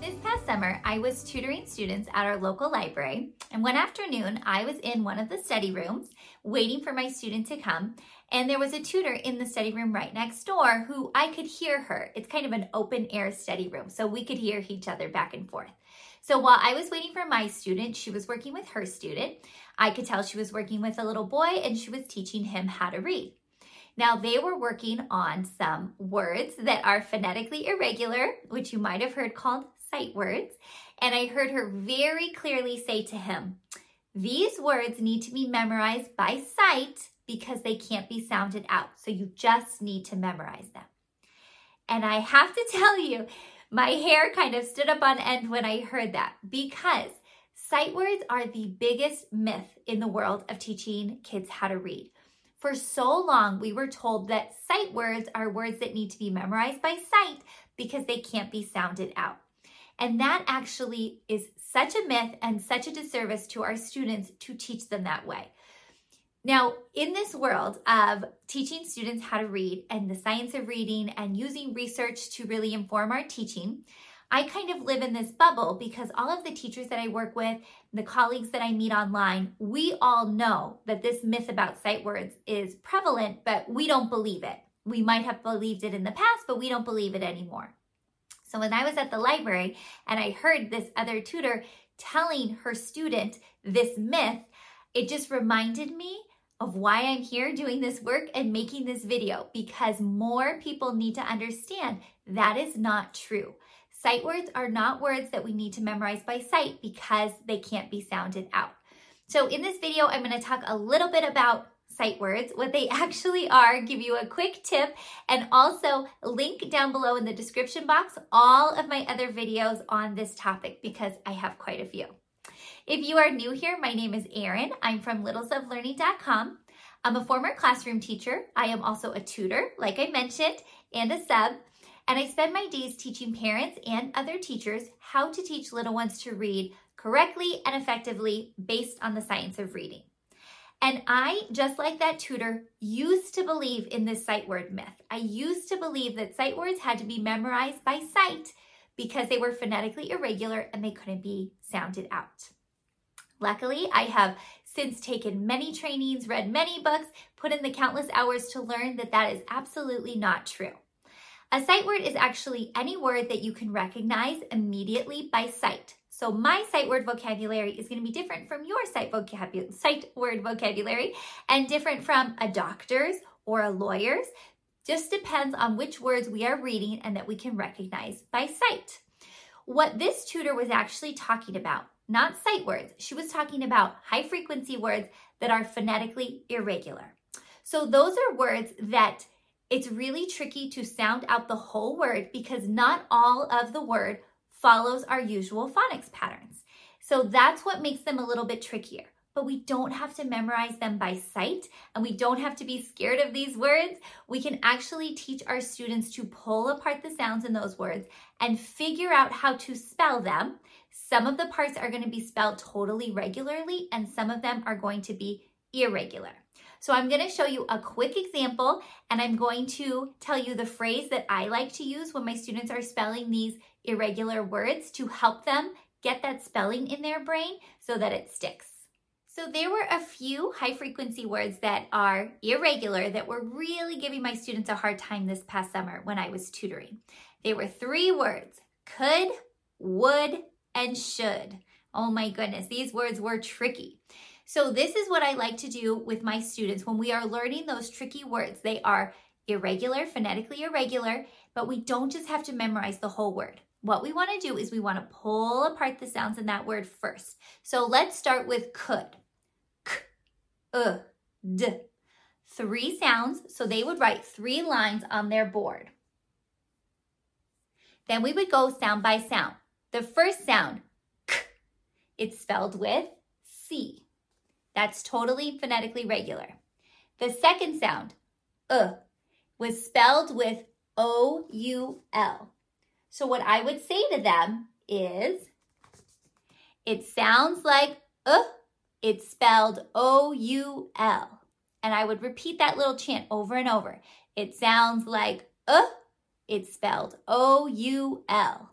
This past summer, I was tutoring students at our local library, and one afternoon, I was in one of the study rooms waiting for my student to come, and there was a tutor in the study room right next door who I could hear her. It's kind of an open air study room, so we could hear each other back and forth. So while I was waiting for my student, she was working with her student. I could tell she was working with a little boy and she was teaching him how to read. Now, they were working on some words that are phonetically irregular, which you might have heard called sight words. And I heard her very clearly say to him, These words need to be memorized by sight because they can't be sounded out. So you just need to memorize them. And I have to tell you, my hair kind of stood up on end when I heard that because sight words are the biggest myth in the world of teaching kids how to read. For so long, we were told that sight words are words that need to be memorized by sight because they can't be sounded out. And that actually is such a myth and such a disservice to our students to teach them that way. Now, in this world of teaching students how to read and the science of reading and using research to really inform our teaching, I kind of live in this bubble because all of the teachers that I work with, the colleagues that I meet online, we all know that this myth about sight words is prevalent, but we don't believe it. We might have believed it in the past, but we don't believe it anymore. So when I was at the library and I heard this other tutor telling her student this myth, it just reminded me of why I'm here doing this work and making this video because more people need to understand that is not true. Sight words are not words that we need to memorize by sight because they can't be sounded out. So in this video, I'm going to talk a little bit about sight words, what they actually are, give you a quick tip, and also link down below in the description box all of my other videos on this topic because I have quite a few. If you are new here, my name is Erin. I'm from littleslovelearning.com. I'm a former classroom teacher. I am also a tutor, like I mentioned, and a sub. And I spend my days teaching parents and other teachers how to teach little ones to read correctly and effectively based on the science of reading. And I, just like that tutor, used to believe in this sight word myth. I used to believe that sight words had to be memorized by sight because they were phonetically irregular and they couldn't be sounded out. Luckily, I have since taken many trainings, read many books, put in the countless hours to learn that that is absolutely not true. A sight word is actually any word that you can recognize immediately by sight. So my sight word vocabulary is going to be different from your sight, vocabulary, sight word vocabulary and different from a doctor's or a lawyer's. Just depends on which words we are reading and that we can recognize by sight. What this tutor was actually talking about, not sight words, she was talking about high frequency words that are phonetically irregular. So those are words that it's really tricky to sound out the whole word because not all of the word follows our usual phonics patterns. So that's what makes them a little bit trickier. But we don't have to memorize them by sight and we don't have to be scared of these words. We can actually teach our students to pull apart the sounds in those words and figure out how to spell them. Some of the parts are going to be spelled totally regularly and some of them are going to be irregular. So I'm going to show you a quick example and I'm going to tell you the phrase that I like to use when my students are spelling these irregular words to help them get that spelling in their brain so that it sticks. So there were a few high frequency words that are irregular that were really giving my students a hard time this past summer when I was tutoring. They were three words, could, would, and should. Oh my goodness, these words were tricky. So, this is what I like to do with my students when we are learning those tricky words. They are irregular, phonetically irregular, but we don't just have to memorize the whole word. What we want to do is we want to pull apart the sounds in that word first. So, let's start with could. K, uh, d. Three sounds, so they would write three lines on their board. Then we would go sound by sound. The first sound, k, it's spelled with C. That's totally phonetically regular. The second sound, uh, was spelled with O U L. So what I would say to them is, it sounds like uh, it's spelled O U L. And I would repeat that little chant over and over. It sounds like uh, it's spelled O U L.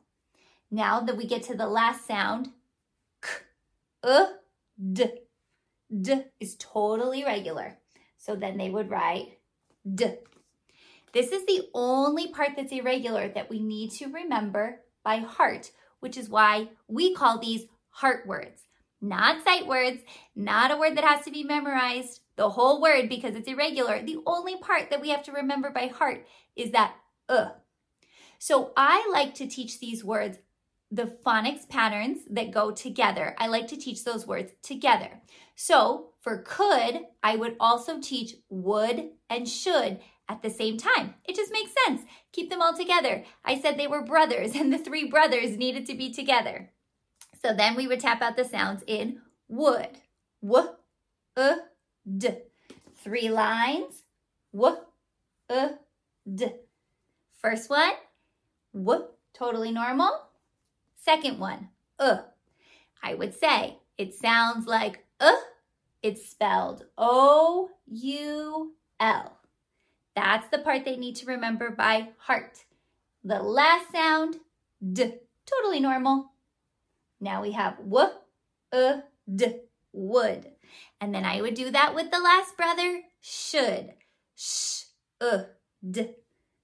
Now that we get to the last sound, k, uh, d. D is totally regular. So then they would write D. This is the only part that's irregular that we need to remember by heart, which is why we call these heart words. Not sight words, not a word that has to be memorized, the whole word because it's irregular. The only part that we have to remember by heart is that uh. So I like to teach these words the phonics patterns that go together. I like to teach those words together. So for could, I would also teach would and should at the same time. It just makes sense. Keep them all together. I said they were brothers and the three brothers needed to be together. So then we would tap out the sounds in would. W, uh, d. Three lines. W, uh, d. First one, w, totally normal. Second one, uh. I would say it sounds like uh. It's spelled O U L. That's the part they need to remember by heart. The last sound, D. Totally normal. Now we have W, uh, D, would. And then I would do that with the last brother, should. Sh, uh, d.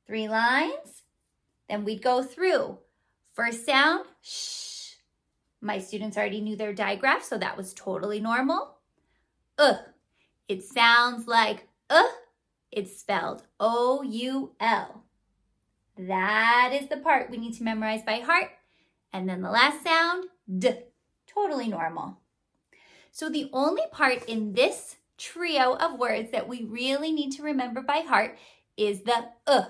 Three lines. Then we'd go through. First sound, shh. My students already knew their digraph, so that was totally normal. Uh, it sounds like uh, it's spelled O U L. That is the part we need to memorize by heart. And then the last sound, D, totally normal. So the only part in this trio of words that we really need to remember by heart is the uh.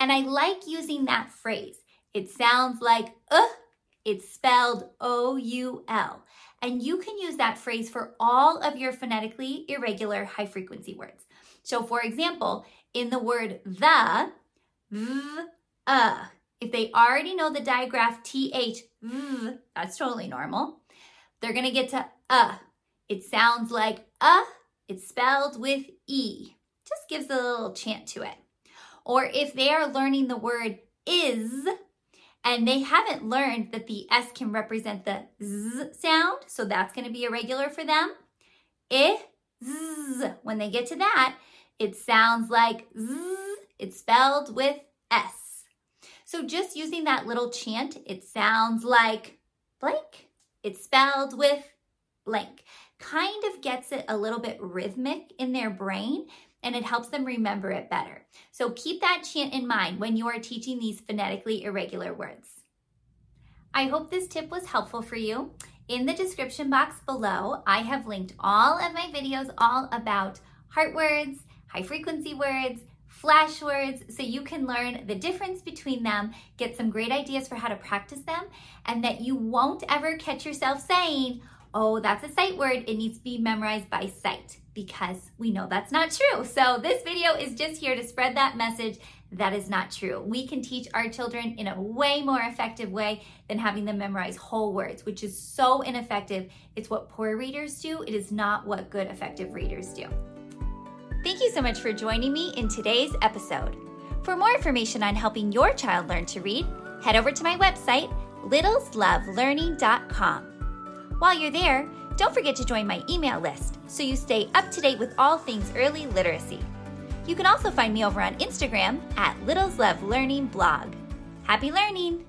And I like using that phrase. It sounds like uh, it's spelled O U L. And you can use that phrase for all of your phonetically irregular high frequency words. So, for example, in the word the, v, uh, if they already know the digraph th, v, that's totally normal. They're gonna get to uh. It sounds like uh, it's spelled with e. Just gives a little chant to it. Or if they are learning the word is, and they haven't learned that the S can represent the Z sound, so that's going to be irregular for them. I, Z. When they get to that, it sounds like Z. It's spelled with S. So just using that little chant, it sounds like blank. It's spelled with blank. Kind of gets it a little bit rhythmic in their brain and it helps them remember it better. So keep that chant in mind when you are teaching these phonetically irregular words. I hope this tip was helpful for you. In the description box below, I have linked all of my videos all about heart words, high frequency words, flash words, so you can learn the difference between them, get some great ideas for how to practice them, and that you won't ever catch yourself saying, oh, that's a sight word, it needs to be memorized by sight because we know that's not true. So this video is just here to spread that message that is not true. We can teach our children in a way more effective way than having them memorize whole words, which is so ineffective. It's what poor readers do. It is not what good effective readers do. Thank you so much for joining me in today's episode. For more information on helping your child learn to read, head over to my website, littleslovelearning.com. While you're there, don't forget to join my email list so you stay up to date with all things early literacy. You can also find me over on Instagram at Littles Love Learning Blog. Happy learning!